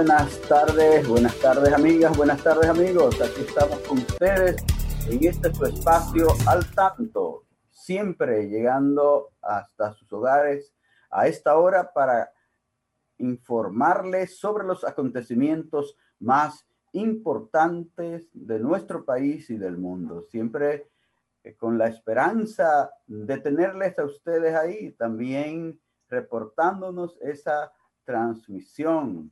Buenas tardes, buenas tardes amigas, buenas tardes amigos. Aquí estamos con ustedes en este su espacio al tanto, siempre llegando hasta sus hogares a esta hora para informarles sobre los acontecimientos más importantes de nuestro país y del mundo. Siempre eh, con la esperanza de tenerles a ustedes ahí, también reportándonos esa transmisión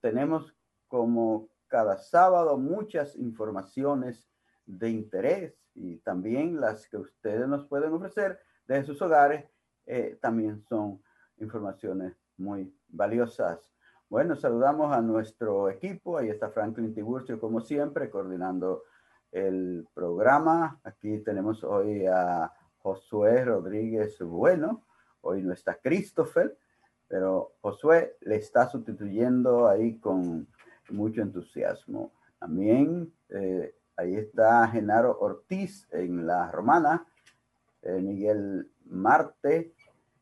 tenemos como cada sábado muchas informaciones de interés y también las que ustedes nos pueden ofrecer desde sus hogares eh, también son informaciones muy valiosas. Bueno, saludamos a nuestro equipo. Ahí está Franklin Tiburcio, como siempre, coordinando el programa. Aquí tenemos hoy a Josué Rodríguez Bueno. Hoy no está Christopher pero Josué le está sustituyendo ahí con mucho entusiasmo. También eh, ahí está Genaro Ortiz en la Romana, eh, Miguel Marte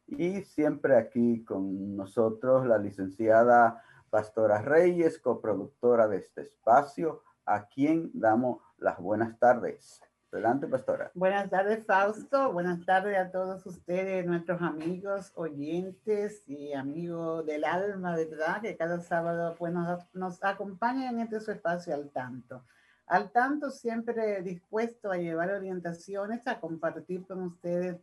y siempre aquí con nosotros la licenciada Pastora Reyes, coproductora de este espacio, a quien damos las buenas tardes. Adelante, pastora. Buenas tardes, Fausto. Buenas tardes a todos ustedes, nuestros amigos, oyentes y amigos del alma, ¿verdad? Que cada sábado pues, nos, nos acompañan en este su espacio al tanto. Al tanto, siempre dispuesto a llevar orientaciones, a compartir con ustedes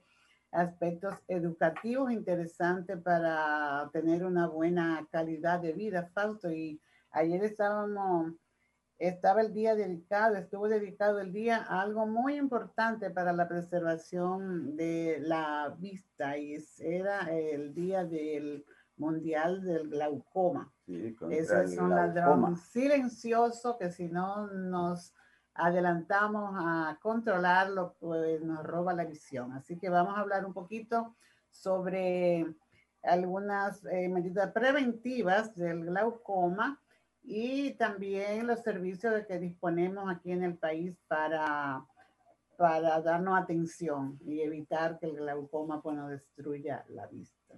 aspectos educativos interesantes para tener una buena calidad de vida, Fausto. Y ayer estábamos estaba el día dedicado, estuvo dedicado el día a algo muy importante para la preservación de la vista y era el día del mundial del glaucoma. Sí, Ese es un ladrón silencioso que si no nos adelantamos a controlarlo, pues nos roba la visión. Así que vamos a hablar un poquito sobre algunas eh, medidas preventivas del glaucoma y también los servicios de que disponemos aquí en el país para, para darnos atención y evitar que el glaucoma pues, destruya la vista.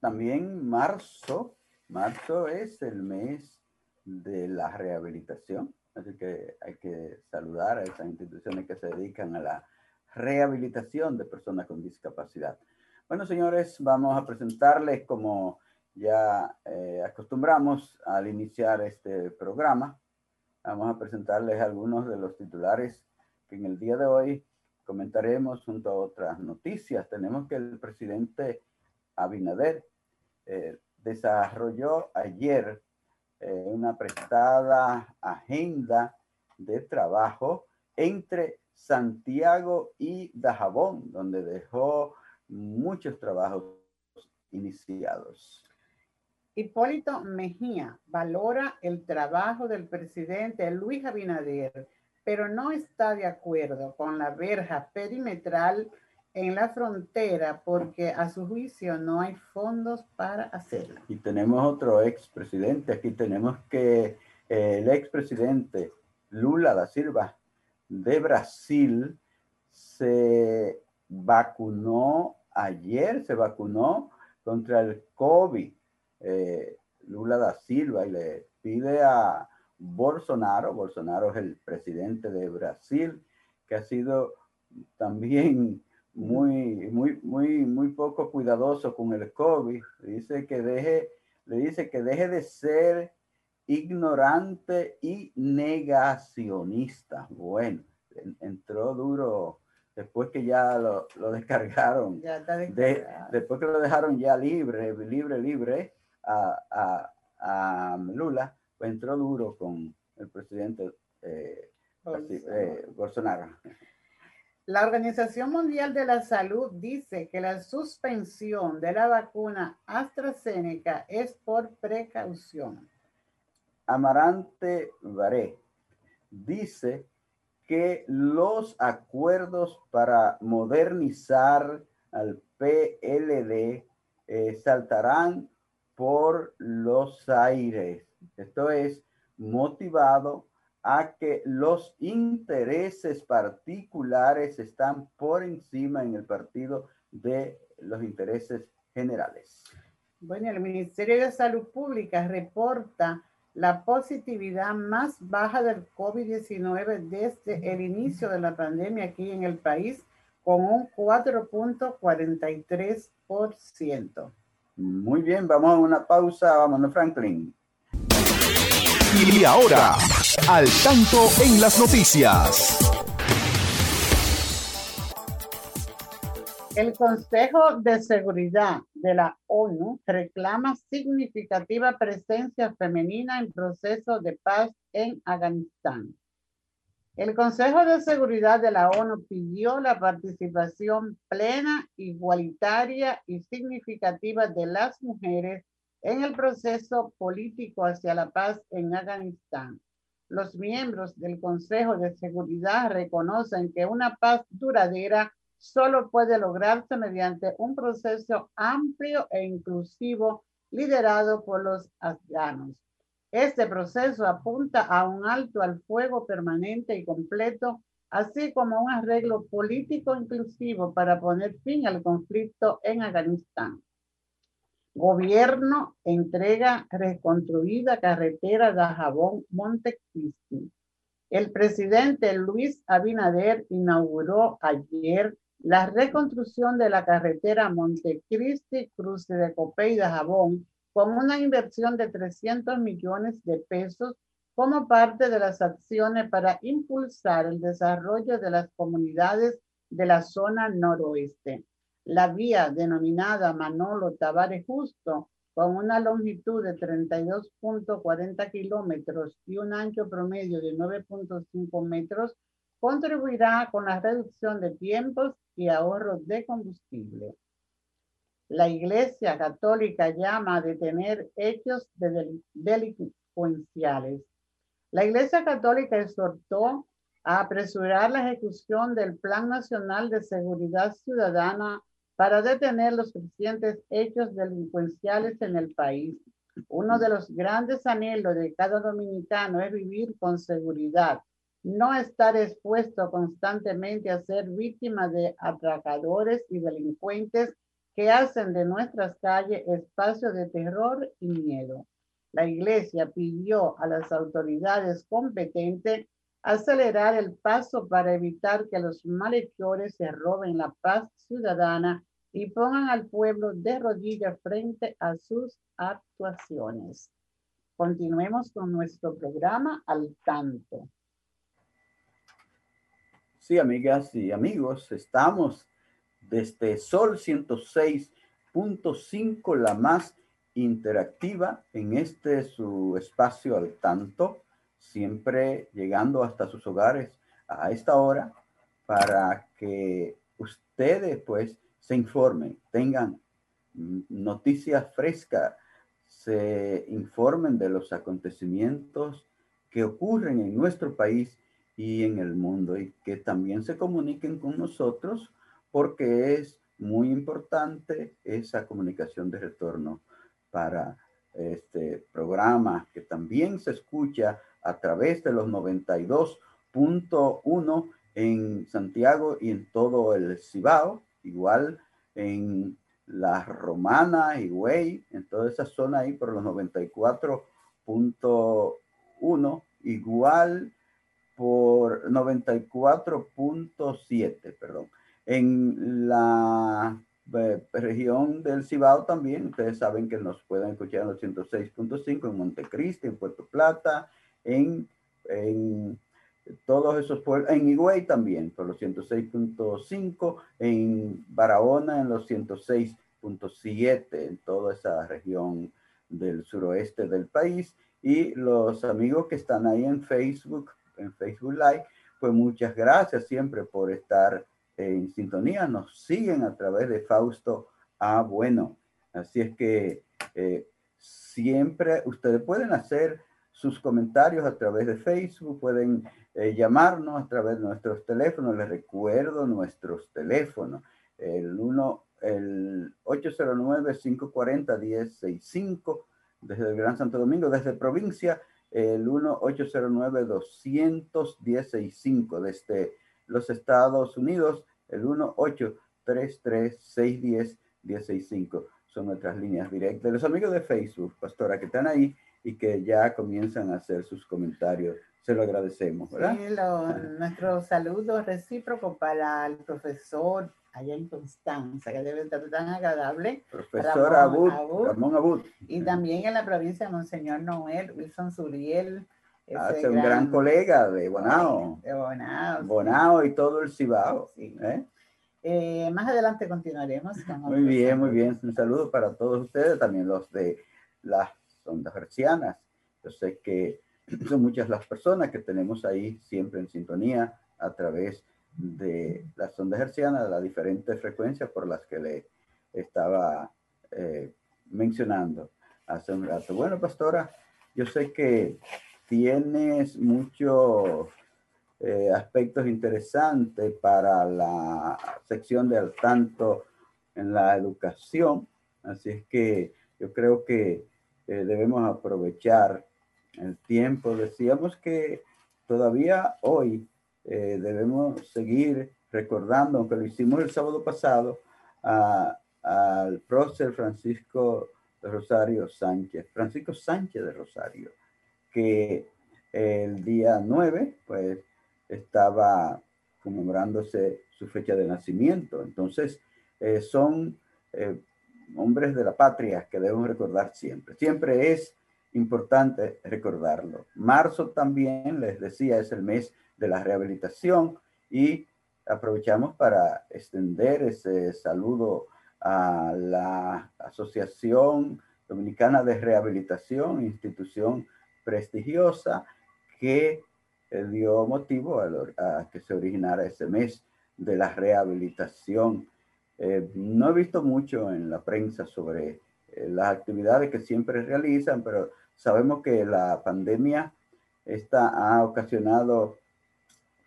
También marzo, marzo es el mes de la rehabilitación, así que hay que saludar a esas instituciones que se dedican a la rehabilitación de personas con discapacidad. Bueno, señores, vamos a presentarles como ya eh, acostumbramos al iniciar este programa. Vamos a presentarles algunos de los titulares que en el día de hoy comentaremos junto a otras noticias. Tenemos que el presidente Abinader eh, desarrolló ayer eh, una prestada agenda de trabajo entre Santiago y Dajabón, donde dejó muchos trabajos iniciados. Hipólito Mejía valora el trabajo del presidente Luis Abinader, pero no está de acuerdo con la verja perimetral en la frontera porque a su juicio no hay fondos para hacerlo. Y tenemos otro expresidente, aquí tenemos que eh, el expresidente Lula da Silva de Brasil se vacunó ayer, se vacunó contra el COVID eh, Lula da Silva y le pide a Bolsonaro. Bolsonaro es el presidente de Brasil, que ha sido también muy, muy, muy, muy poco cuidadoso con el COVID. Dice que deje, le dice que deje de ser ignorante y negacionista. Bueno, entró duro después que ya lo, descargaron. después que lo dejaron ya libre, libre, libre a, Lula, pues entró duro con el presidente eh, eh, Bolsonaro. La Organización Mundial de la Salud dice que la suspensión de la vacuna AstraZeneca es por precaución. Amarante Varé dice que los acuerdos para modernizar al PLD eh, saltarán por los aires. Esto es motivado a que los intereses particulares están por encima en el partido de los intereses generales. Bueno, el Ministerio de Salud Pública reporta la positividad más baja del COVID-19 desde el inicio de la pandemia aquí en el país, con un 4.43%. Muy bien, vamos a una pausa, vámonos Franklin. Y ahora, al tanto en las noticias. El Consejo de Seguridad de la ONU reclama significativa presencia femenina en proceso de paz en Afganistán. El Consejo de Seguridad de la ONU pidió la participación plena, igualitaria y significativa de las mujeres en el proceso político hacia la paz en Afganistán. Los miembros del Consejo de Seguridad reconocen que una paz duradera solo puede lograrse mediante un proceso amplio e inclusivo liderado por los afganos. Este proceso apunta a un alto al fuego permanente y completo, así como un arreglo político inclusivo para poner fin al conflicto en Afganistán. Gobierno entrega reconstruida carretera de Jabón Montecristi. El presidente Luis Abinader inauguró ayer la reconstrucción de la carretera Montecristi Cruce de Copey de Jabón con una inversión de 300 millones de pesos como parte de las acciones para impulsar el desarrollo de las comunidades de la zona noroeste. La vía denominada Manolo Tavares Justo, con una longitud de 32.40 kilómetros y un ancho promedio de 9.5 metros, contribuirá con la reducción de tiempos y ahorro de combustible. La Iglesia Católica llama a detener hechos de delincuenciales. La Iglesia Católica exhortó a apresurar la ejecución del Plan Nacional de Seguridad Ciudadana para detener los suficientes hechos delincuenciales en el país. Uno de los grandes anhelos de cada dominicano es vivir con seguridad, no estar expuesto constantemente a ser víctima de atracadores y delincuentes que hacen de nuestras calles espacios de terror y miedo. La iglesia pidió a las autoridades competentes acelerar el paso para evitar que los malhechores se roben la paz ciudadana y pongan al pueblo de rodillas frente a sus actuaciones. Continuemos con nuestro programa al tanto. Sí, amigas y amigos, estamos desde Sol 106.5, la más interactiva en este su espacio al tanto, siempre llegando hasta sus hogares a esta hora para que ustedes pues se informen, tengan noticias frescas, se informen de los acontecimientos que ocurren en nuestro país y en el mundo y que también se comuniquen con nosotros porque es muy importante esa comunicación de retorno para este programa que también se escucha a través de los 92.1 en Santiago y en todo el Cibao, igual en la Romana y Güey, en toda esa zona ahí por los 94.1 igual por 94.7, perdón. En la eh, región del Cibao también, ustedes saben que nos pueden escuchar en los 106.5 en Montecristi, en Puerto Plata, en, en todos esos pueblos, en Higüey también, por los 106.5, en Barahona en los 106.7, en toda esa región del suroeste del país. Y los amigos que están ahí en Facebook, en Facebook Live, pues muchas gracias siempre por estar en sintonía. Nos siguen a través de Fausto A. Bueno. Así es que eh, siempre ustedes pueden hacer sus comentarios a través de Facebook, pueden eh, llamarnos a través de nuestros teléfonos. Les recuerdo nuestros teléfonos. El 1, el 809-540-1065 desde el Gran Santo Domingo, desde provincia, el 1-809-200-1065 desde los Estados Unidos, el 1-833-610-1065 son nuestras líneas directas. Los amigos de Facebook, pastora, que están ahí y que ya comienzan a hacer sus comentarios se lo agradecemos, ¿verdad? Sí, lo, nuestro saludo recíproco para el profesor allá en Constanza, que debe estar tan agradable. Profesor Ramón Abud, Ramón Abud. Y también en la provincia de Monseñor Noel, Wilson Suriel. Ah, es un gran, colega de Bonao. De Bonao. Bonao y todo el Cibao. Sí. ¿eh? Eh, más adelante continuaremos. muy bien, muy bien. Un saludo para todos ustedes, también los de las ondas hercianas. Yo sé que son muchas las personas que tenemos ahí siempre en sintonía a través de las ondas hercianas, las diferentes frecuencias por las que le estaba eh, mencionando hace un rato. Bueno, pastora, yo sé que tienes muchos eh, aspectos interesantes para la sección de al tanto en la educación, así es que yo creo que eh, debemos aprovechar el tiempo. Decíamos que todavía hoy eh, debemos seguir recordando, aunque lo hicimos el sábado pasado, al prócer Francisco Rosario Sánchez, Francisco Sánchez de Rosario, que el día 9, pues, estaba conmemorándose su fecha de nacimiento. Entonces, eh, son eh, hombres de la patria que debemos recordar siempre. Siempre es importante recordarlo. Marzo también, les decía, es el mes de la rehabilitación y aprovechamos para extender ese saludo a la Asociación Dominicana de Rehabilitación, institución prestigiosa que eh, dio motivo a, que se originara ese mes de la rehabilitación. Eh, no he visto mucho en la prensa sobre eh, las actividades que siempre realizan, pero Sabemos que la pandemia esta ha ocasionado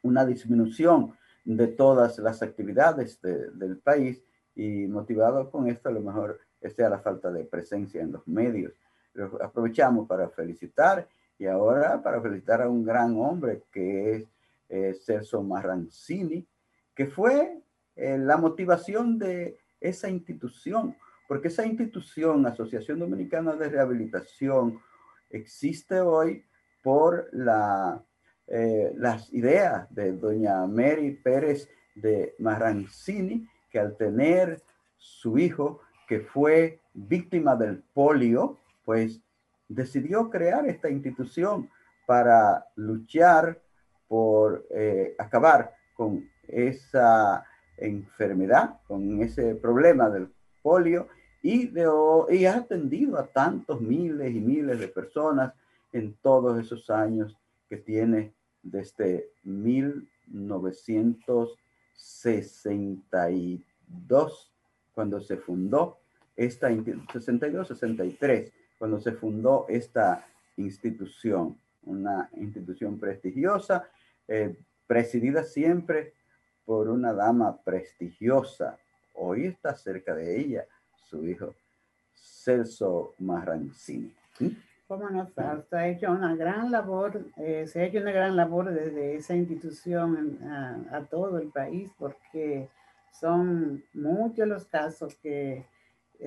una disminución de todas las actividades del país y motivado con esto a lo mejor sea la falta de presencia en los medios. Aprovechamos para felicitar y ahora para felicitar a un gran hombre que es eh, Celso Marrancini, que fue eh, la motivación de esa institución, porque esa institución, Asociación Dominicana de Rehabilitación, existe hoy por eh, las ideas de doña Mary Pérez de Marrancini, que al tener su hijo que fue víctima del polio, pues decidió crear esta institución para luchar por eh, acabar con esa enfermedad, con ese problema del polio y, de, ha atendido a tantos miles y miles de personas en todos esos años que tiene desde 1962, cuando se fundó esta 62, 63, cuando se fundó esta institución, una institución prestigiosa, eh, presidida siempre por una dama prestigiosa. Hoy está cerca de ella su hijo Celso Marrancini. ¿Mm? ¿Cómo no? Se ha hecho una gran labor, eh, se ha hecho una gran labor desde esa institución a, todo el país porque son muchos los casos que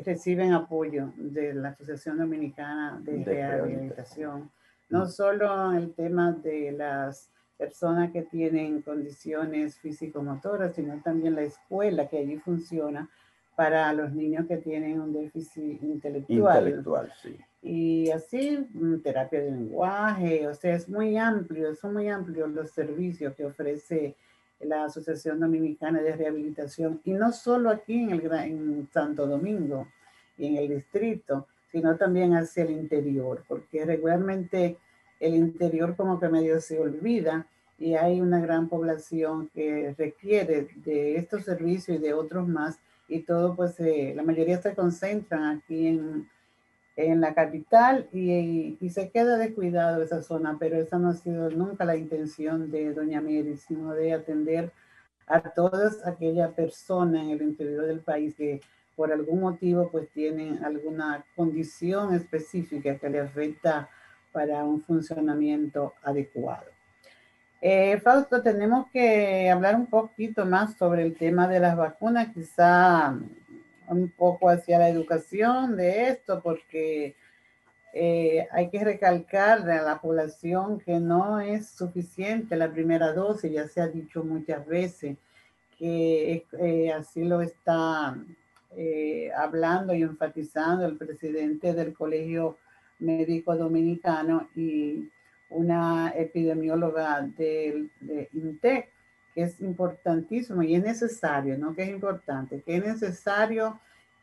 reciben apoyo de la Asociación Dominicana de, Rehabilitación. no solo el tema de las personas que tienen condiciones físico-motoras, sino también la escuela que allí funciona para los niños que tienen un déficit intelectual. Intelectual, sí. Y así, mm, terapia de lenguaje, o sea, es muy amplio, son muy amplios los servicios que ofrece la Asociación Dominicana de Rehabilitación, y no solo aquí en, el, en Santo Domingo y en el distrito, sino también hacia el interior, porque regularmente el interior como que medio se olvida y hay una gran población que requiere de estos servicios y de otros más y todo pues la mayoría se concentran aquí en, en la capital y, y, se queda descuidado esa zona, pero esa no ha sido nunca la intención de doña Mary, sino de atender a todas aquellas personas en el interior del país que por algún motivo pues tienen alguna condición específica que le afecta para un funcionamiento adecuado. Eh, Fausto, tenemos que hablar un poquito más sobre el tema de las vacunas, quizá un poco hacia la educación de esto, porque eh, hay que recalcar a la población que no es suficiente la primera dosis, ya se ha dicho muchas veces que eh, así lo está hablando y enfatizando el presidente del Colegio Médico Dominicano y una epidemióloga de, INTEC, es importantísimo y es necesario, ¿no? Que es importante, que es necesario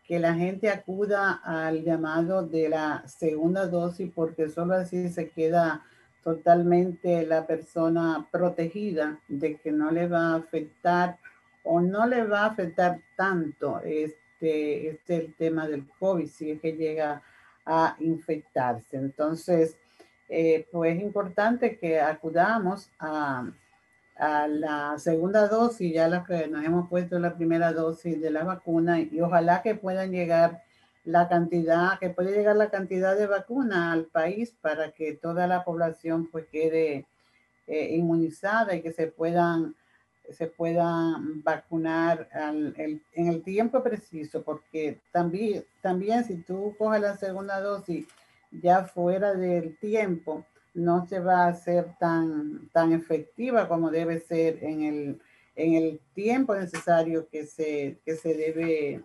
que la gente acuda al llamado de la segunda dosis porque solo así se queda totalmente la persona protegida de que no le va a afectar o no le va a afectar tanto este, este el tema del COVID si es que llega a infectarse. Entonces, eh, pues es importante que acudamos a, a, la segunda dosis, ya las que nos hemos puesto la primera dosis de la vacuna, y ojalá que puedan llegar la cantidad, que pueda llegar la cantidad de vacuna al país para que toda la población pues quede eh, inmunizada y que se puedan se puedan vacunar en el tiempo preciso, porque también, también si tú coges la segunda dosis ya fuera del tiempo, no se va a hacer tan, tan efectiva como debe ser en el, en el tiempo necesario que se, que se debe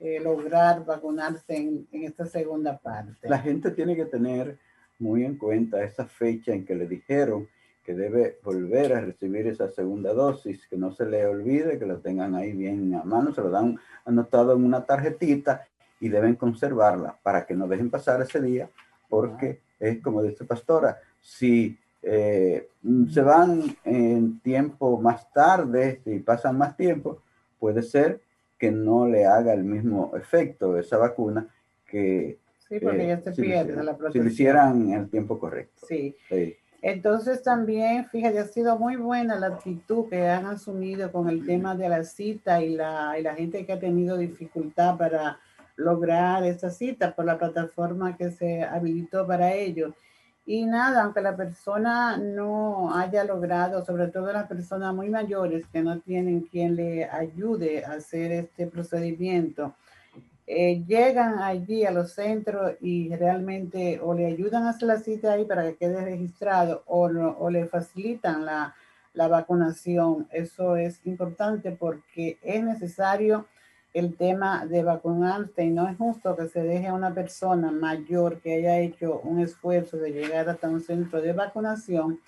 eh, lograr vacunarse en, en, esta segunda parte. La gente tiene que tener muy en cuenta esa fecha en que le dijeron que debe volver a recibir esa segunda dosis, que no se le olvide, que lo tengan ahí bien a mano, se lo dan anotado en una tarjetita y deben conservarla para que no dejen pasar ese día porque es como dice Pastora, si eh, se van en tiempo más tarde, si pasan más tiempo, puede ser que no le haga el mismo efecto esa vacuna que sí, porque ya se si pierde la protección. Si lo hicieran en el tiempo correcto. Sí. sí. Entonces también, fíjate, ha sido muy buena la actitud que han asumido con el tema de la cita y la, y la gente que ha tenido dificultad para lograr esa cita por la plataforma que se habilitó para ello. Y nada, aunque la persona no haya logrado, sobre todo las personas muy mayores que no tienen quien le ayude a hacer este procedimiento, eh, llegan allí a los centros y realmente o le ayudan a hacer la cita ahí para que quede registrado o, o le facilitan la, la vacunación. Eso es importante porque es necesario el tema de vacunarse y no es justo que se deje a una persona mayor que haya hecho un esfuerzo de llegar hasta un centro de vacunación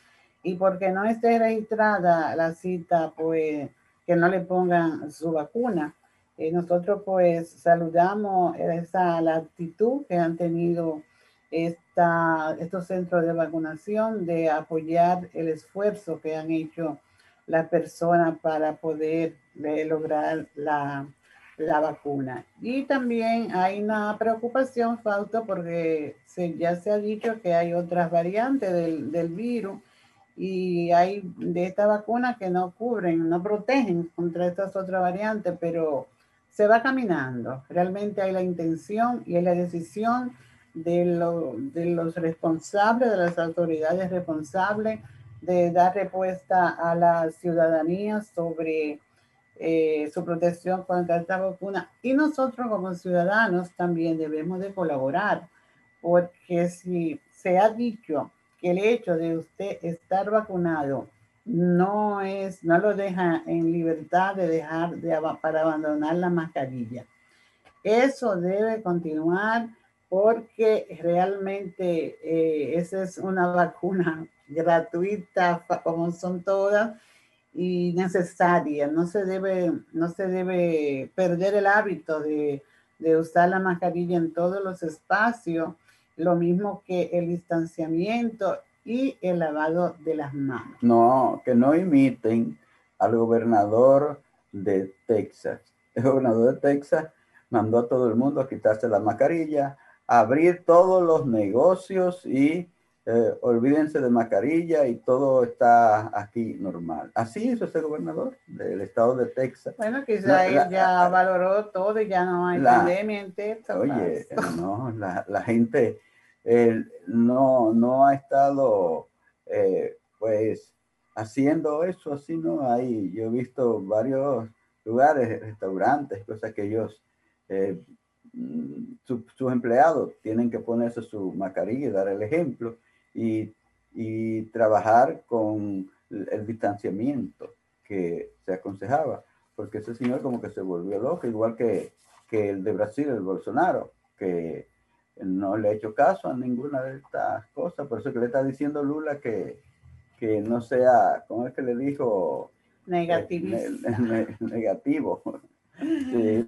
y porque no esté registrada la cita, pues que no le pongan su vacuna. Eh, nosotros pues saludamos esa la actitud que han tenido esta, estos centros de vacunación de apoyar el esfuerzo que han hecho las personas para poder eh, lograr la la vacuna. Y también hay una preocupación, Fausto, porque se, ya se ha dicho que hay otras variantes del, del virus y hay de esta vacuna que no cubren, no protegen contra estas otras variantes, pero se va caminando. Realmente hay la intención y hay la decisión de, lo, de los responsables, de las autoridades responsables, de dar respuesta a la ciudadanía sobre eh, su protección contra esta vacuna. Y nosotros como ciudadanos también debemos de colaborar, porque si se ha dicho que el hecho de usted estar vacunado no es, no lo deja en libertad de dejar de, para abandonar la mascarilla. Eso debe continuar porque realmente eh, esa es una vacuna gratuita como son todas y necesaria. No se debe, no se debe perder el hábito de, de usar la mascarilla en todos los espacios, lo mismo que el distanciamiento y el lavado de las manos. No, que no imiten al gobernador de Texas. El gobernador de Texas mandó a todo el mundo a quitarse la mascarilla, a abrir todos los negocios y eh, olvídense de mascarilla y todo está aquí normal. Así hizo ese gobernador del estado de Texas. Bueno, quizá él ya valoró todo y ya no hay pandemia en Texas. Oye, no, la, la gente no, no ha estado eh, pues haciendo eso así, ¿no? Hay, yo he visto varios lugares, restaurantes, cosas que ellos, eh, mm, sus empleados tienen que ponerse su mascarilla y dar el ejemplo y, y trabajar con el distanciamiento que se aconsejaba, porque ese señor como que se volvió loco, igual que, que el de Brasil, el Bolsonaro, que no le ha hecho caso a ninguna de estas cosas. Por eso que le está diciendo Lula que, que no sea, ¿cómo es que le dijo? Negativo. negativo.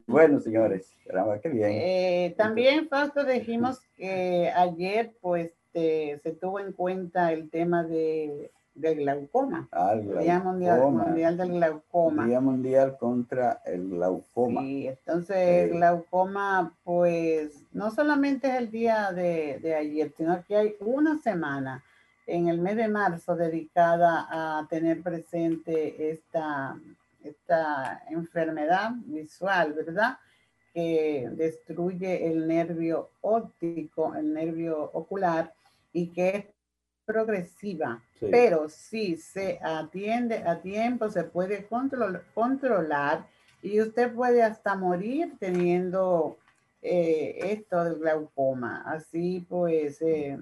bueno, señores, qué bien. Eh, también, Fausto, dijimos que ayer, pues, se tuvo en cuenta el tema de del glaucoma. Ah, Día mundial, del glaucoma. Día Mundial contra el glaucoma. Sí, entonces el glaucoma, pues, no solamente es el día de, de, ayer, sino que hay una semana en el mes de marzo dedicada a tener presente esta, esta enfermedad visual, ¿verdad? Que destruye el nervio óptico, el nervio ocular, y que es progresiva, pero si se atiende a tiempo, se puede controlar y usted puede hasta morir teniendo eh, esto del glaucoma. Así pues, eh,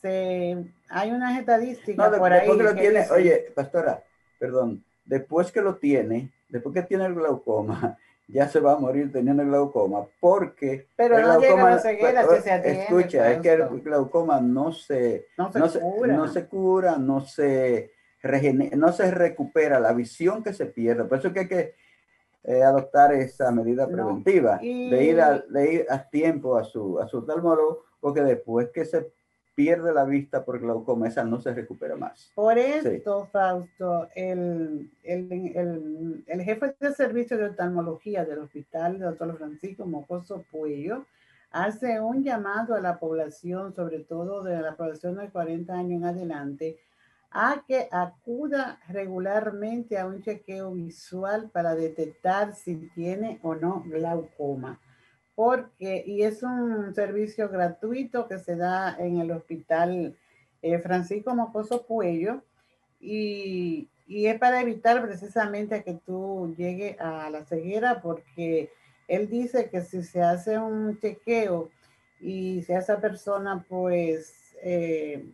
se, hay unas estadísticas por ahí. Que lo tiene, oye, pastora, perdón, después que lo tiene, después que tiene el glaucoma, ya se va a morir teniendo el glaucoma, porque pero no llega la ceguera que se atiende, Escucha, es que el glaucoma no se, no se, cura. no se cura, no se, no se recupera la visión que se pierde. Por eso que hay que eh, adoptar esa medida preventiva, de, ir a, de ir a tiempo a su, a su oftalmólogo, porque después que se pierde la vista por glaucoma, esa no se recupera más. Por esto, Fausto, el, el, el, jefe de servicio de oftalmología del Hospital Doctor Francisco Mocoso Puello hace un llamado a la población, sobre todo de la población de 40 años en adelante, a que acuda regularmente a un chequeo visual para detectar si tiene o no glaucoma porque, y es un servicio gratuito que se da en el hospital eh, Francisco Mocoso Puello, y, y, es para evitar precisamente que tú llegues a la ceguera, porque él dice que si se hace un chequeo y si esa persona pues eh,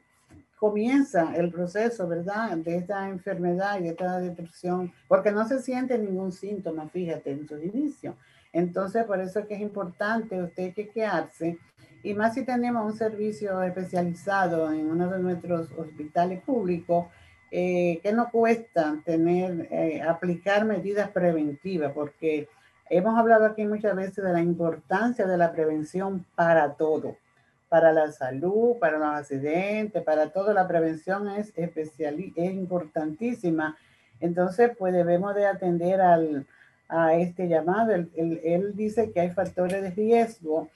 comienza el proceso, ¿verdad? De esta enfermedad y de esta depresión, porque no se siente ningún síntoma, fíjate, en su inicio. Entonces, por eso es que es importante usted chequearse, y más si tenemos un servicio especializado en uno de nuestros hospitales públicos, eh, que no cuesta tener, eh, aplicar medidas preventivas, porque hemos hablado aquí muchas veces de la importancia de la prevención para todo, para la salud, para los accidentes, para todo, la prevención es especial, es importantísima. Entonces, pues debemos de atender al, a este llamado. Él, dice que hay factores de riesgo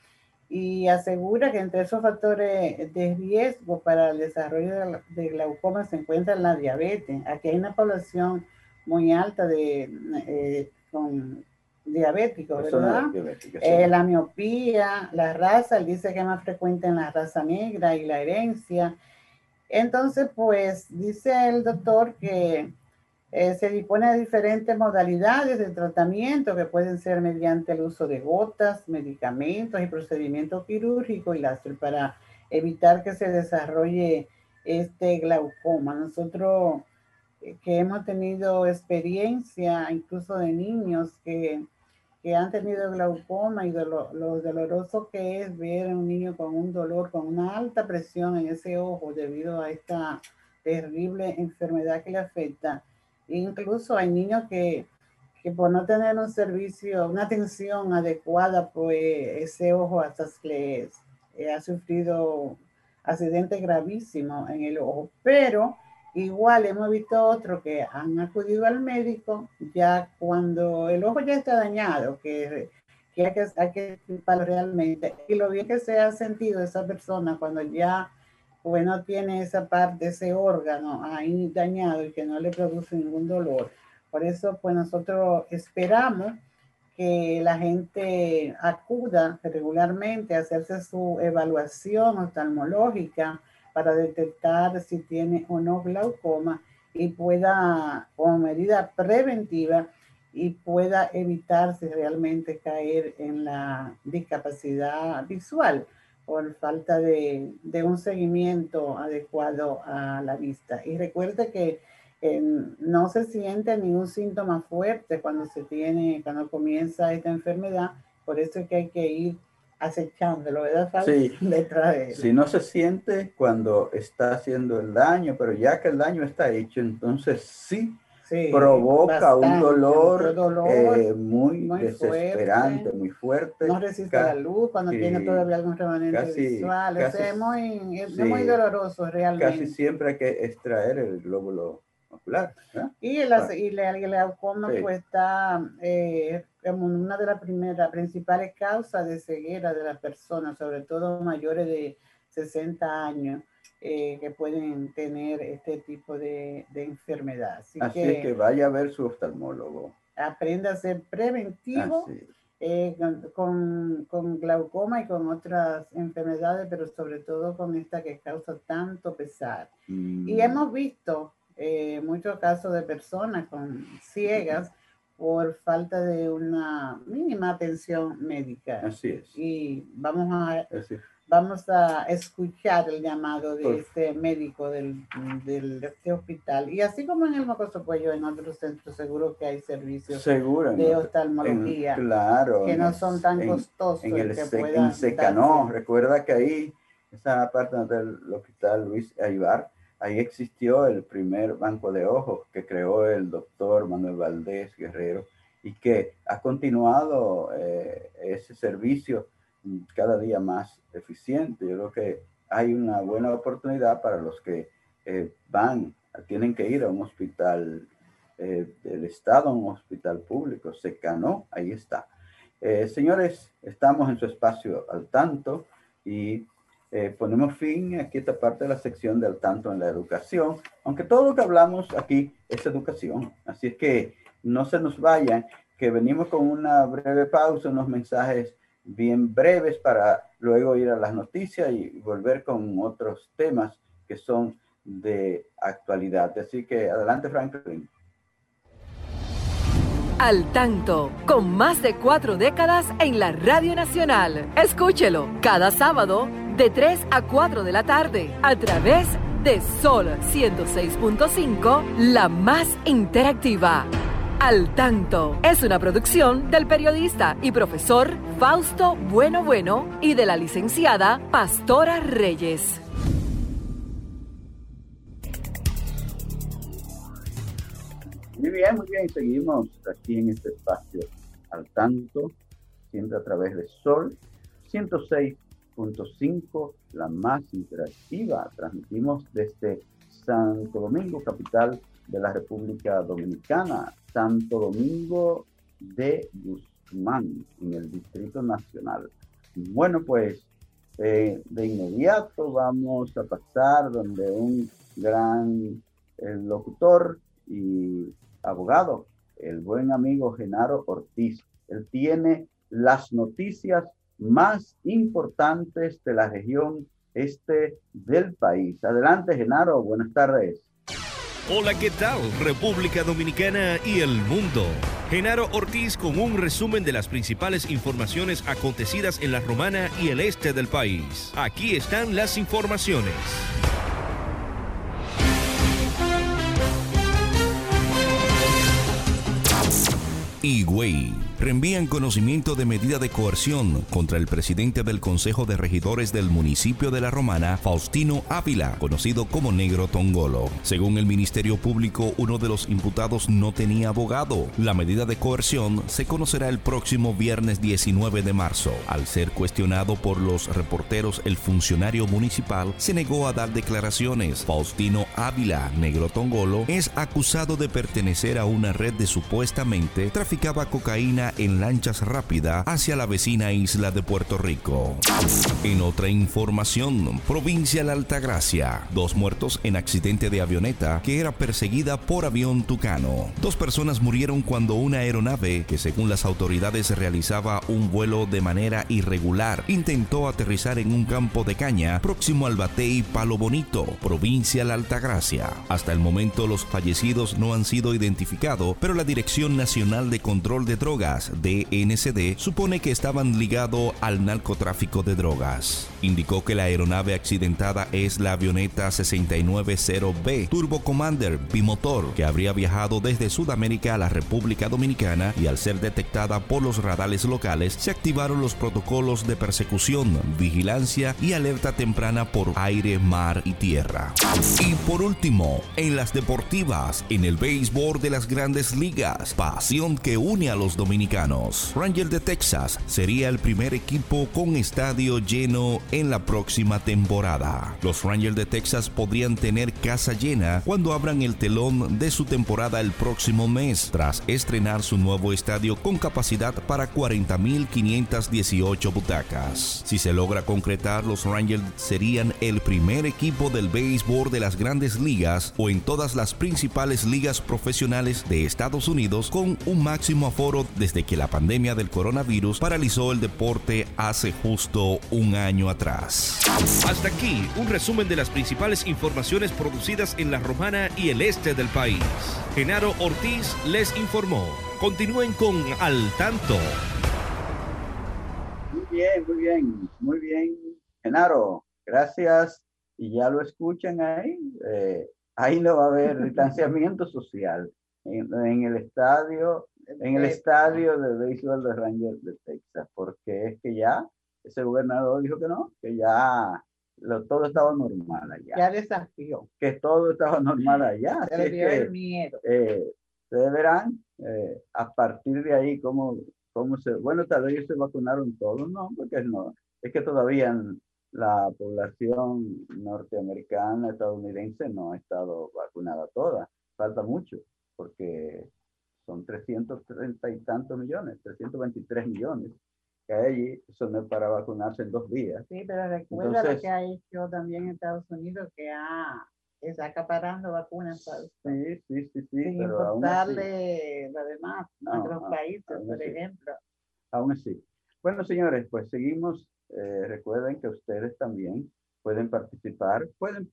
y asegura que entre esos factores de riesgo para el desarrollo de, glaucoma se encuentra la diabetes. Aquí hay una población muy alta de eh, con diabéticos, ¿verdad? Eh, la miopía, la raza, él dice que es más frecuente en la raza negra y la herencia. Entonces, pues dice el doctor que eh, se dispone de diferentes modalidades de tratamiento que pueden ser mediante el uso de gotas, medicamentos y procedimientos quirúrgicos y láser para evitar que se desarrolle este glaucoma. Nosotros eh, que hemos tenido experiencia incluso de niños que, que han tenido glaucoma y lo, doloroso que es ver a un niño con un dolor, con una alta presión en ese ojo debido a esta terrible enfermedad que le afecta. Incluso hay niños que, que por no tener un servicio, una atención adecuada, pues ese ojo hasta les eh, ha sufrido accidente gravísimo en el ojo, pero igual hemos visto otros que han acudido al médico ya cuando el ojo ya está dañado, que, que hay que, hay realmente, y lo bien que se ha sentido esa persona cuando ya pues no tiene esa parte, ese órgano ahí dañado y que no le produce ningún dolor. Por eso, pues nosotros esperamos que la gente acuda regularmente a hacerse su evaluación oftalmológica para detectar si tiene o no glaucoma y pueda, como medida preventiva, y pueda evitarse realmente caer en la discapacidad visual por falta de, de un seguimiento adecuado a la vista. Y recuerde que no se siente ningún síntoma fuerte cuando se tiene, cuando comienza esta enfermedad, por eso es que hay que ir acechándolo, ¿verdad? Sí. Si no se siente cuando está haciendo el daño, pero ya que el daño está hecho, entonces sí, provoca un dolor, eh, muy, desesperante, muy fuerte. No resiste la luz cuando tiene todavía algún remanente visual. es, muy, es muy doloroso realmente. Casi siempre hay que extraer el glóbulo y, el, y la, glaucoma pues está eh, como una de las primeras principales causas de ceguera de las personas, sobre todo mayores de 60 años. Eh, que pueden tener este tipo de, de enfermedad. Así, que, que, vaya a ver su oftalmólogo. Aprenda a ser preventivo eh, con, con, glaucoma y con otras enfermedades, pero sobre todo con esta que causa tanto pesar. Y mm. hemos visto eh, muchos casos de personas con ciegas por falta de una mínima atención médica. Así es. Y vamos a, vamos a escuchar el llamado de este médico del, del, este hospital. Y así como en el Mocoso Puello, en otros centros, seguro que hay servicios de oftalmología claro, que no son tan costosos. En el que Secanó, recuerda que ahí, esa parte del hospital Luis Aybar, Ahí existió el primer banco de ojos que creó el doctor Manuel Valdés Guerrero y que ha continuado eh, ese servicio cada día más eficiente. Yo creo que hay una buena oportunidad para los que eh, van, tienen que ir a un hospital eh, del Estado, un hospital público, Secanó, ahí está. señores, estamos en su espacio al tanto y eh, ponemos fin aquí esta parte de la sección del tanto en la educación, aunque todo lo que hablamos aquí es educación. Así es que no se nos vayan, que venimos con una breve pausa, unos mensajes bien breves para luego ir a las noticias y volver con otros temas que son de actualidad. Así que adelante, Franklin. Al tanto, con más de cuatro décadas en la Radio Nacional. Escúchelo cada sábado de 3 a 4 de la tarde a través de Sol 106.5, la más interactiva. Al tanto es una producción del periodista y profesor Fausto Bueno Bueno y de la licenciada Pastora Reyes. Muy bien, muy bien. Seguimos aquí en este espacio al tanto, siempre a través de Sol 106 5, la más interactiva. Transmitimos desde Santo Domingo, capital de la República Dominicana, Santo Domingo de Guzmán, en el Distrito Nacional. Bueno, pues eh, de inmediato vamos a pasar donde un gran eh, locutor y abogado, el buen amigo Genaro Ortiz. Él tiene las noticias más importantes de la región este del país. Adelante, Genaro, buenas tardes. Hola, ¿qué tal? República Dominicana y el mundo. Genaro Ortiz con un resumen de las principales informaciones acontecidas en la Romana y el este del país. Aquí están las informaciones. Reenvían conocimiento de medida de coerción contra el presidente del Consejo de Regidores del municipio de La Romana, Faustino Ávila, conocido como Negro Tongolo. Según el Ministerio Público, uno de los imputados no tenía abogado. La medida de coerción se conocerá el próximo viernes 19 de marzo. Al ser cuestionado por los reporteros, el funcionario municipal se negó a dar declaraciones. Faustino Ávila, Negro Tongolo, es acusado de pertenecer a una red de supuestamente traficaba cocaína en lanchas rápidas hacia la vecina isla de Puerto Rico. En otra información, provincia La Altagracia, dos muertos en accidente de avioneta que era perseguida por avión tucano. Dos personas murieron cuando una aeronave, que según las autoridades realizaba un vuelo de manera irregular, intentó aterrizar en un campo de caña próximo al Batey Palo Bonito, provincia La Altagracia. Hasta el momento los fallecidos no han sido identificados, pero la Dirección Nacional de Control de Drogas, DNCD, supone que estaban ligados al narcotráfico de drogas. Indicó que la aeronave accidentada es la avioneta 690B Turbo Commander bimotor que habría viajado desde Sudamérica a la República Dominicana y al ser detectada por los radares locales se activaron los protocolos de persecución, vigilancia y alerta temprana por aire, mar y tierra. Y por último, en las deportivas, en el béisbol de las grandes ligas, pasión que une a los dominicanos. Ranger de Texas sería el primer equipo con estadio lleno en la próxima temporada. Los Rangers de Texas podrían tener casa llena cuando abran el telón de su temporada el próximo mes, tras estrenar su nuevo estadio con capacidad para 40.518 butacas. Si se logra concretar, los Rangers serían el primer equipo del béisbol de las grandes ligas o en todas las principales ligas profesionales de Estados Unidos con un máximo aforo desde que la pandemia del coronavirus paralizó el deporte hace justo un año atrás. Hasta aquí un resumen de las principales informaciones producidas en la Romana y el este del país. Genaro Ortiz les informó. Continúen con Al Tanto. Muy bien, muy bien, muy bien. Genaro, gracias. Y ya lo escuchan ahí. Eh, ahí no va a haber distanciamiento social. en el estadio en el estadio de béisbol de Rangers de Texas, porque es que ya ese gobernador dijo que no, que ya lo, todo estaba normal allá. Ya desafió. Que todo estaba normal allá. Se le dio el miedo. Eh, ustedes verán eh, a partir de ahí cómo, cómo se... Bueno, tal vez se vacunaron todos, no, porque no. Es que todavía la población norteamericana, estadounidense, no ha estado vacunada toda. Falta mucho, porque son 330 y tantos millones, 323 millones que hay allí, no es para vacunarse en dos días. Sí, pero recuerda lo que ha hecho también Estados Unidos, que ha, está acaparando vacunas. Sí, sí, sí, sí. Sin pero importarle lo demás, a otros países, por ejemplo. Aún así. Bueno, señores, pues seguimos. Eh, recuerden que ustedes también pueden participar, pueden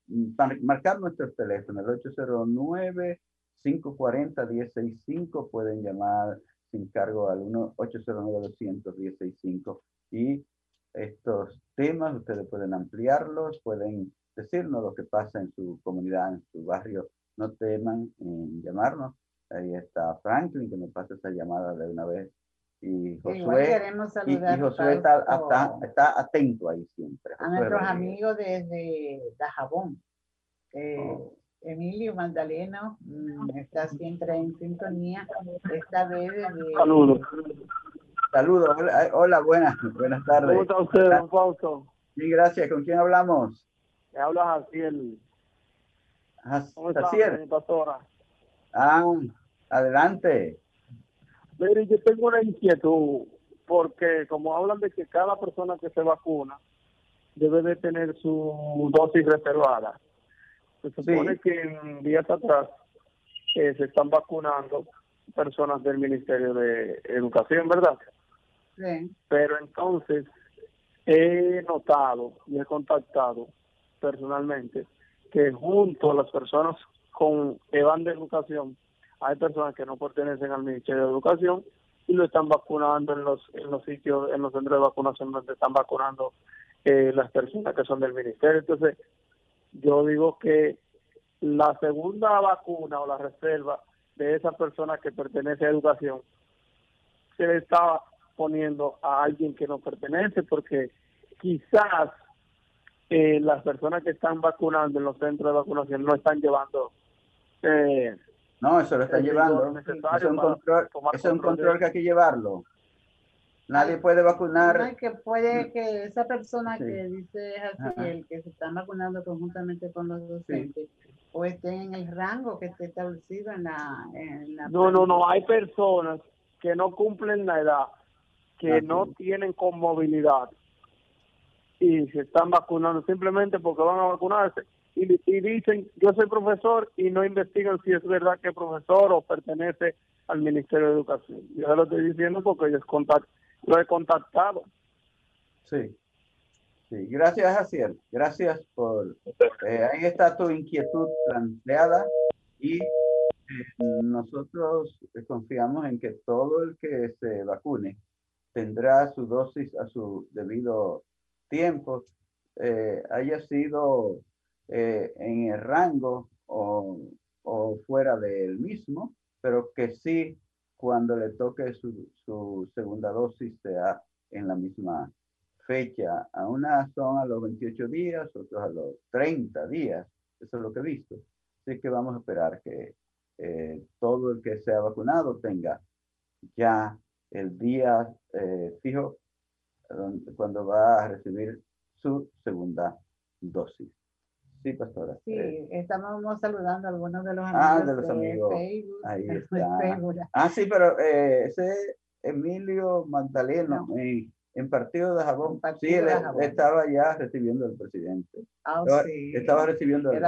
marcar nuestros teléfonos, el 809 540-165, pueden llamar sin cargo al 1-809-200-165 y estos temas ustedes pueden ampliarlos, pueden decirnos lo que pasa en su comunidad, en su barrio, no teman en llamarnos. Ahí está Franklin, que nos pasa esa llamada de una vez. Y Josué, y, Josué está, está, atento ahí siempre. a nuestros amigos desde Dajabón. Eh, oh. Emilio Magdaleno mm, está siempre en sintonía. Esta vez Saludos. Saludos. Hola, buenas, buenas tardes. ¿Cómo está usted, don Fausto? Sí, gracias. ¿Con quién hablamos? Me habla Jaciel. ¿Cómo está, pastora? Ah, adelante. Mire, yo tengo una inquietud, porque como hablan de que cada persona que se vacuna debe de tener su dosis reservada. Se supone que en días atrás eh, se están vacunando personas del Ministerio de Educación, ¿verdad? Sí. Pero entonces he notado y he contactado personalmente que junto a las personas con que van de educación hay personas que no pertenecen al Ministerio de Educación y lo están vacunando en los en los sitios en los centros de vacunación donde están vacunando eh, las personas que son del ministerio entonces yo digo que la segunda vacuna o la reserva de esa persona que pertenece a educación se le está poniendo a alguien que no pertenece, porque quizás eh, las personas que están vacunando en los centros de vacunación no están llevando. Eh, no, eso lo están llevando. Es un, control, es un control que hay que llevarlo. Nadie puede vacunar. No, que puede que esa persona que dice así, el que se están vacunando conjuntamente con los docentes, o estén en el rango que esté establecido en la... no, no, no, hay personas que no cumplen la edad, que no tienen conmovilidad y se están vacunando simplemente porque van a vacunarse. Y, y, dicen yo soy profesor y no investigan si es verdad que es profesor o pertenece al Ministerio de Educación. Yo lo estoy diciendo porque ellos contact, lo he contactado. Sí. Sí, gracias, Jaciel. Gracias por... Eh, ahí está tu inquietud planteada y eh, nosotros confiamos en que todo el que se vacune tendrá su dosis a su debido tiempo, eh, haya sido en el rango o, o fuera del mismo, pero que sí cuando le toque su, su segunda dosis sea en la misma fecha. A unas son a los 28 días, otros a los 30 días. Eso es lo que he visto. Así que vamos a esperar que eh, todo el que sea vacunado tenga ya el día eh, fijo cuando va a recibir su segunda dosis. Sí, pastora. Sí, eh, estamos saludando a algunos de los amigos. Ah, de los amigos. Facebook, Ahí está. Ah, sí, pero eh, ese Emilio Magdaleno, en, Partido de Jabón, sí, él, estaba ya recibiendo al presidente. Ah, sí. Estaba recibiendo al,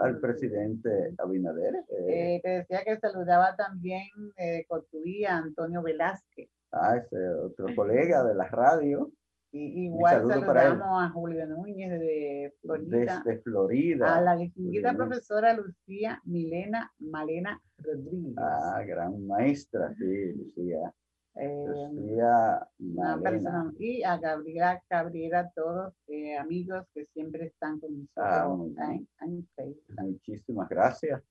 al, presidente Abinader. Eh. eh, te decía que saludaba también eh, Cotubía, Antonio Velázquez. Ah, ese otro colega de la radio. Y, igual saludamos a Julio Núñez de Florida. Desde Florida. A la distinguida profesora Lucía Milena Malena Rodríguez. Ah, gran maestra, sí, Lucía. Eh, Lucía Malena. y a Gabriela Cabrera, todos eh, amigos que siempre están con nosotros ah, Muchísimas gracias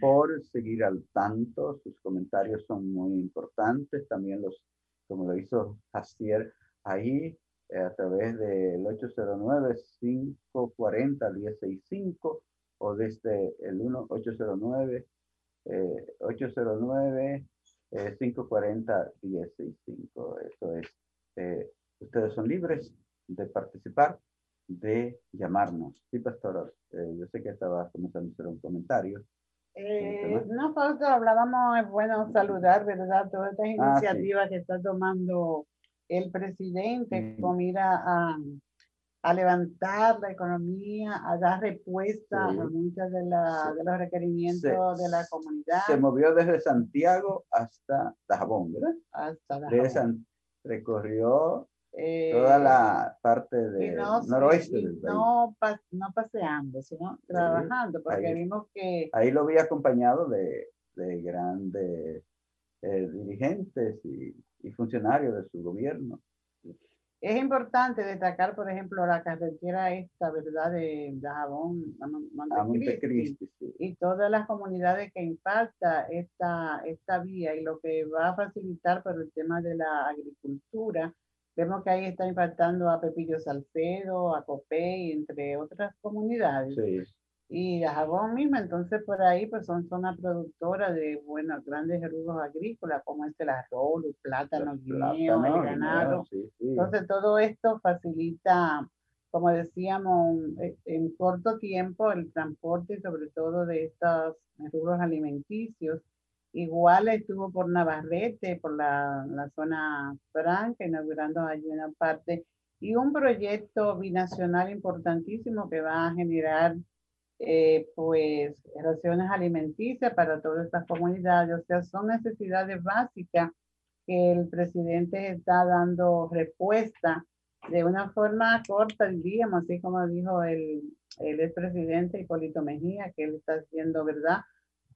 por seguir al tanto. Sus comentarios son muy importantes. También los, como lo hizo Jacier ahí, a través del 809-540-1065 o desde el 1809 809 540-1065. Eso es, eh, ustedes son libres de participar, de llamarnos. Sí, pastor, eh, yo sé que estaba comenzando a hacer un comentario. Eh, no, falta, hablábamos, es bueno saludar, ¿verdad? Todas estas ah, iniciativas que está tomando el presidente mm. con mira a, a, levantar la economía, a dar respuesta a muchos de, la, de los requerimientos de la comunidad. Se movió desde Santiago hasta Dajabón, ¿verdad? Hasta Dajabón. recorrió eh, toda la parte del noroeste del país. No, no paseando, sino trabajando, porque vimos que... Ahí lo vi acompañado de, de grandes eh, dirigentes y y funcionarios de su gobierno. Es importante destacar, por ejemplo, la carretera esta, ¿verdad? De Dajabón a Montecristi, y todas las comunidades que impacta esta, esta vía y lo que va a facilitar por el tema de la agricultura. Vemos que ahí está impactando a Pepillo Salcedo, a Copey, entre otras comunidades. Sí y a Jabón misma, entonces por ahí pues son zona productora de, buenos grandes rubros agrícolas como este el arroz, el plátano, el guineo, el ganado. Entonces todo esto facilita, como decíamos, eh, en corto tiempo el transporte sobre todo de estos rubros alimenticios. Igual estuvo por Navarrete, por la, la zona franca, inaugurando allí una parte, y un proyecto binacional importantísimo que va a generar eh, pues raciones alimenticias para todas estas comunidades, o sea, son necesidades básicas que el presidente está dando respuesta de una forma corta, diríamos, así como dijo el, el expresidente Hipólito Mejía, que él está haciendo, ¿verdad?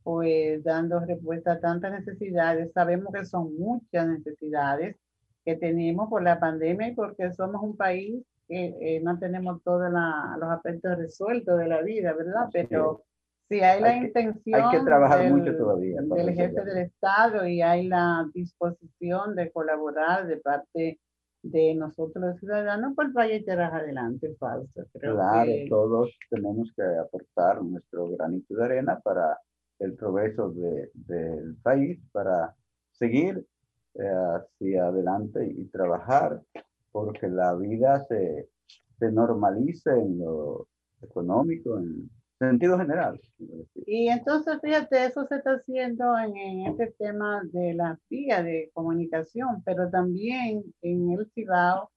Pues dando respuesta a tantas necesidades. Sabemos que son muchas necesidades que tenemos por la pandemia y porque somos un país que eh, no tenemos todos los aspectos resueltos de la vida, ¿verdad? Pero Sí, hay la intención. Hay que trabajar mucho todavía. Del jefe del Estado y hay la disposición de colaborar de parte de nosotros los ciudadanos para el país adelante, falso. claro, todos tenemos que aportar nuestro granito de arena para el progreso de, del país, para seguir eh, hacia adelante y trabajar porque la vida se, se normalice en lo económico, en sentido general. Y entonces, fíjate, eso se está haciendo en, este tema de la vía de comunicación, pero también en el Cibao,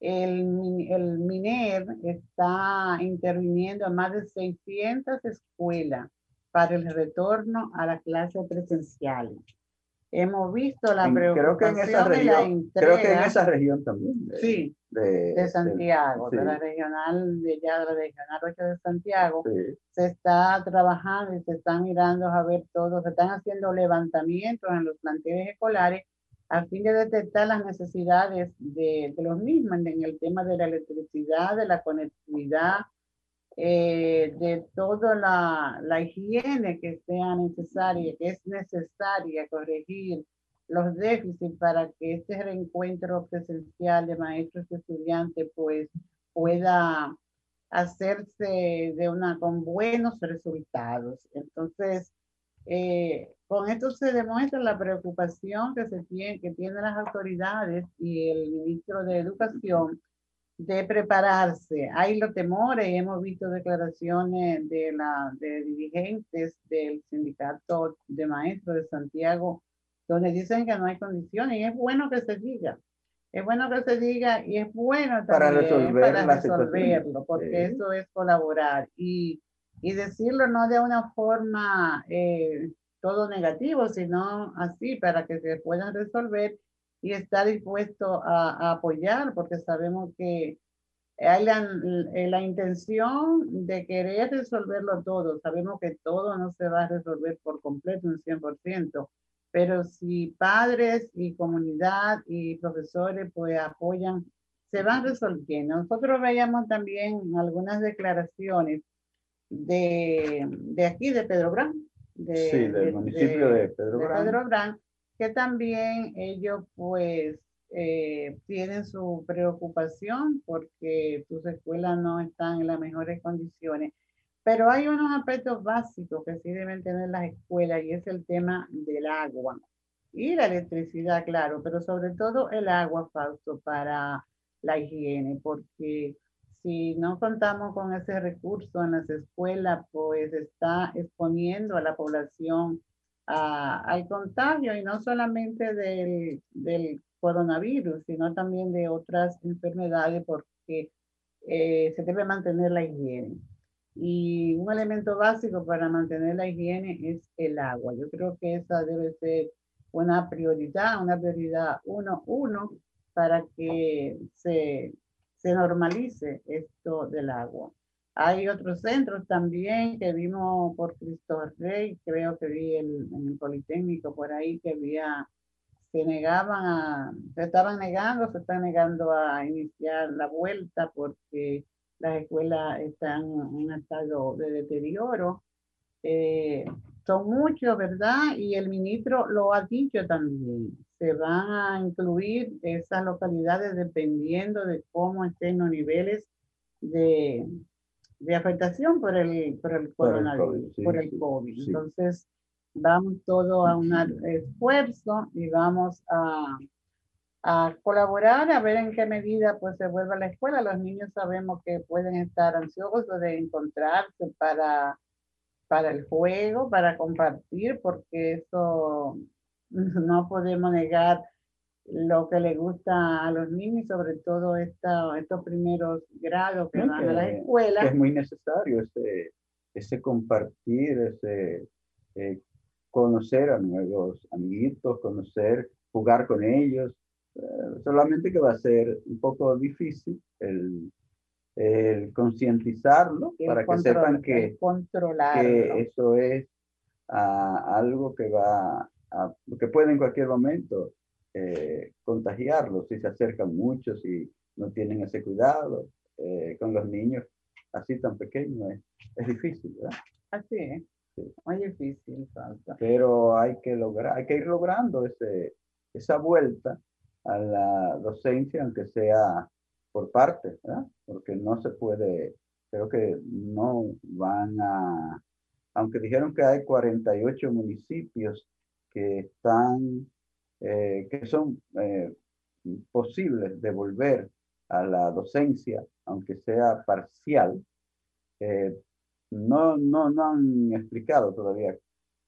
el, el MINER está interviniendo en más de 600 escuelas para el retorno a la clase presencial hemos visto la preocupación creo que en esa región, creo que en esa región también sí de, Santiago de, la regional de ya de la regional 8 de Santiago se está trabajando y se están mirando a ver todo se están haciendo levantamientos en los planteles escolares a fin de detectar las necesidades de, de los mismos en el tema de la electricidad de la conectividad eh, de toda la, la, higiene que sea necesaria, que es necesaria corregir los déficits para que este reencuentro presencial de maestros y estudiantes pues pueda hacerse de una con buenos resultados. Entonces, eh, con esto se demuestra la preocupación que se tiene, que tienen las autoridades y el ministro de Educación de prepararse. Hay los temores, hemos visto declaraciones de, la, de dirigentes del sindicato de maestros de Santiago, donde dicen que no hay condiciones y es bueno que se diga. Es bueno que se diga y es bueno también para, resolver para resolverlo, porque eso es colaborar y, y, decirlo no de una forma eh, todo negativo, sino así para que se puedan resolver y está dispuesto a, apoyar porque sabemos que hay la, eh, la, intención de querer resolverlo todo. Sabemos que todo no se va a resolver por completo, un 100%, pero si padres y comunidad y profesores pues apoyan, se van resolviendo. Nosotros veíamos también algunas declaraciones de, de aquí, de Pedro Brán. De, sí, del municipio de, Pedro, de Pedro Brán que también ellos pues eh, tienen su preocupación porque tus escuelas no están en las mejores condiciones. Pero hay unos aspectos básicos que sí deben tener las escuelas y es el tema del agua y la electricidad, claro, pero sobre todo el agua, Fausto, para la higiene, porque si no contamos con ese recurso en las escuelas, pues está exponiendo a la población al contagio y no solamente del, del, coronavirus, sino también de otras enfermedades porque eh, se debe mantener la higiene. Y un elemento básico para mantener la higiene es el agua. Yo creo que esa debe ser una prioridad, una prioridad uno, uno, para que se, se normalice esto del agua. Hay otros centros también que vimos por Cristo Rey, creo que vi el, en el Politécnico por ahí que había, se negaban a, se estaban negando, se están negando a iniciar la vuelta porque las escuelas están en un estado de deterioro. Eh, son muchos, ¿verdad? Y el ministro lo ha dicho también. Se van a incluir esas localidades dependiendo de cómo estén los niveles de, de afectación por el, por el coronavirus, por el COVID. Entonces, vamos todo a un esfuerzo y vamos a, a colaborar, a ver en qué medida pues se vuelve a la escuela. Los niños sabemos que pueden estar ansiosos de encontrarse para, para el juego, para compartir, porque eso no podemos negar lo que le gusta a los niños, sobre todo esta, estos primeros grados que van a la escuela. es muy necesario ese, ese compartir, ese eh, conocer a nuevos amiguitos, conocer, jugar con ellos. Eh, solamente que va a ser un poco difícil el, el concientizarlo para que sepan que, que eso es ah, algo que va a, que puede en cualquier momento eh, contagiarlos si se acercan mucho, si no tienen ese cuidado. Eh, con los niños así tan pequeños es, es difícil, ¿verdad? Así es. Muy difícil. Pero hay que lograr, hay que ir logrando ese, esa vuelta a la docencia, aunque sea por parte, ¿verdad? Porque no se puede, creo que no van a, aunque dijeron que hay 48 municipios que están, eh, que son eh, posibles de volver a la docencia, aunque sea parcial, eh, no, no, no han explicado todavía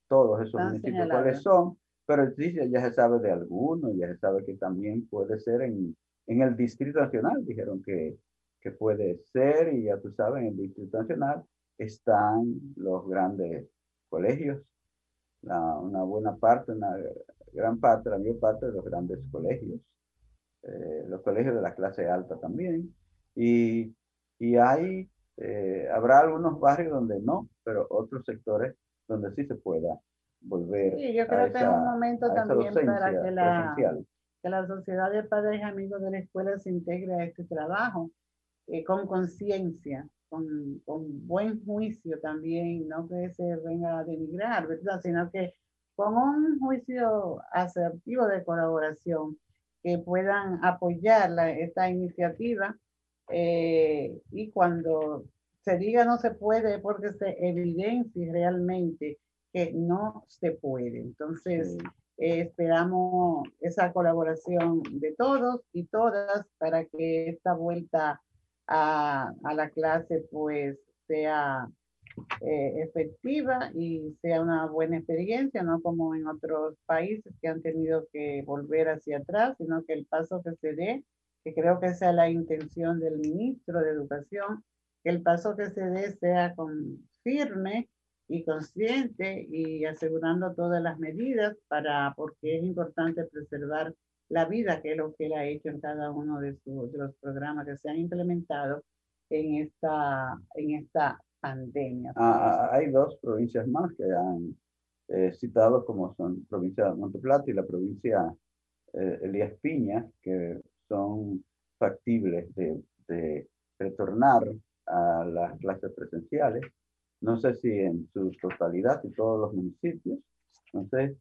todos esos municipios cuáles son, pero ya se sabe de algunos, ya se sabe que también puede ser en, en el Distrito Nacional, dijeron que, que puede ser, y ya tú sabes, en el Distrito Nacional están los grandes colegios, una buena parte, una gran parte, la mayor parte de los grandes colegios, eh, los colegios de la clase alta también, y, y hay eh, habrá algunos barrios donde no, pero otros sectores donde sí se pueda volver. Sí, yo creo que es un momento también para que la, que la sociedad de padres y amigos de la escuela se integre a este trabajo eh, con conciencia, con, con, buen juicio también, no que se venga a denigrar, ¿verdad? Sino que con un juicio asertivo de colaboración que puedan apoyar la, esta iniciativa eh, y cuando se diga no se puede porque se evidencie realmente que no se puede. Entonces, eh, esperamos esa colaboración de todos y todas para que esta vuelta a, la clase pues sea eh, efectiva y sea una buena experiencia, no como en otros países que han tenido que volver hacia atrás, sino que el paso que se dé que creo que esa es la intención del ministro de Educación, que el paso que se dé sea con, firme y consciente y asegurando todas las medidas para, porque es importante preservar la vida, que es lo que él ha hecho en cada uno de, de los programas que se han implementado en esta, en esta pandemia. Ah, ah hay dos provincias más que han eh, citado, como son provincia de Monteplata y la provincia eh, Elías Piña, que son factibles de, de, retornar a las clases presenciales. No sé si en su totalidad y todos los municipios. Entonces,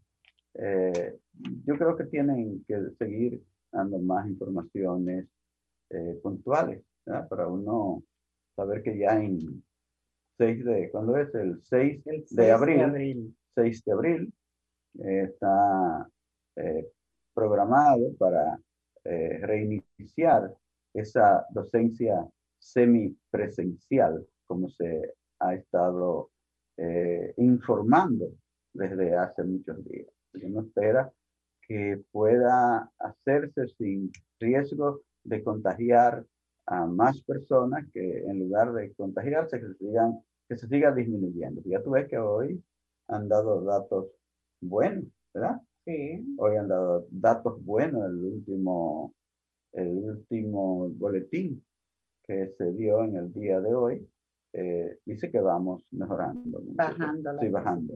eh, yo creo que tienen que seguir dando más informaciones eh, puntuales para uno saber que ya en 6 de, ¿cuándo es? El 6, de, abril, 6 de abril, eh, está programado para eh, reiniciar esa docencia semipresencial, como se ha estado eh, informando desde hace muchos días. Uno espera que pueda hacerse sin riesgo de contagiar a más personas que en lugar de contagiarse, que se, sigan, que se siga disminuyendo. Ya tú ves que hoy han dado datos buenos, ¿verdad? Hoy han dado datos buenos, el último, el último boletín que se dio en el día de hoy eh, dice que vamos mejorando. Bajando. Sí, bajando,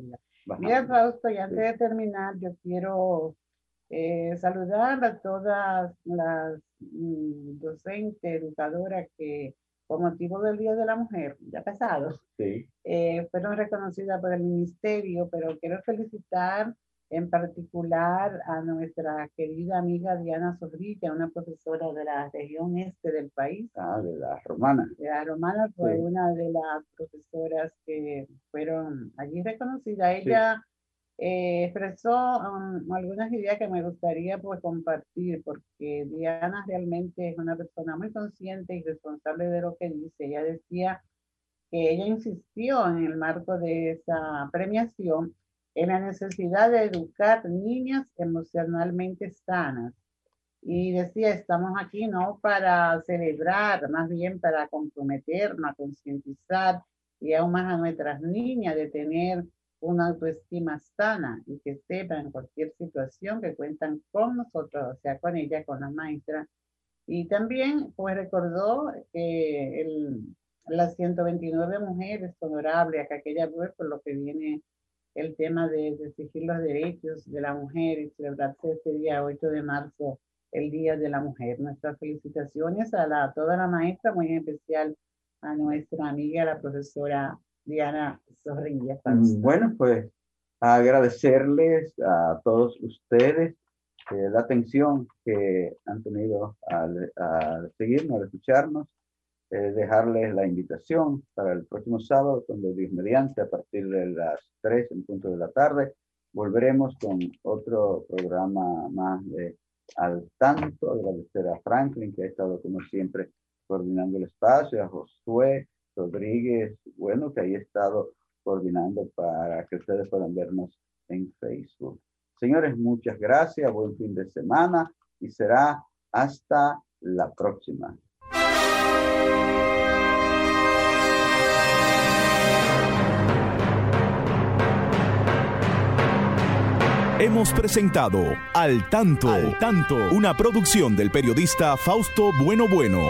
Mira, Fausto, y antes de terminar, yo quiero eh, saludar a todas las mm, docentes, educadoras que, por motivo del Día de la Mujer, ya pasado, sí. Eh, fueron reconocidas por el ministerio, pero quiero felicitar en particular a nuestra querida amiga Diana Sobrilla, una profesora de la región este del país. Ah, de la romana. De la romana fue una de las profesoras que fueron allí reconocidas. Ella eh, expresó um, algunas ideas que me gustaría pues compartir, porque Diana realmente es una persona muy consciente y responsable de lo que dice. Ella decía que ella insistió en el marco de esa premiación en la necesidad de educar niñas emocionalmente sanas. Y decía, estamos aquí no para celebrar, más bien para comprometernos, concientizar y aún más a nuestras niñas de tener una autoestima sana y que sepan en cualquier situación que cuentan con nosotros, o sea, con ella, con la maestra. Y también, pues recordó que las 129 mujeres honorables, que aquella por lo que viene el tema de, exigir los derechos de la mujer y celebrarse este día 8 de marzo, el Día de la Mujer. Nuestras felicitaciones a, la, toda la maestra, muy en especial a nuestra amiga, la profesora Diana Zorrilla. Mm, bueno, pues agradecerles a todos ustedes eh, la atención que han tenido al, seguirnos, al escucharnos, eh, dejarles la invitación para el próximo sábado, cuando Dios mediante, a partir de las 3 en punto de la tarde, volveremos con otro programa más de al tanto, agradecer a Franklin, que ha estado como siempre coordinando el espacio, a Josué Rodríguez, bueno, que ahí ha estado coordinando para que ustedes puedan vernos en Facebook. Señores, muchas gracias, buen fin de semana y será hasta la próxima. Hemos presentado Al Tanto, Al Tanto, una producción del periodista Fausto Bueno Bueno.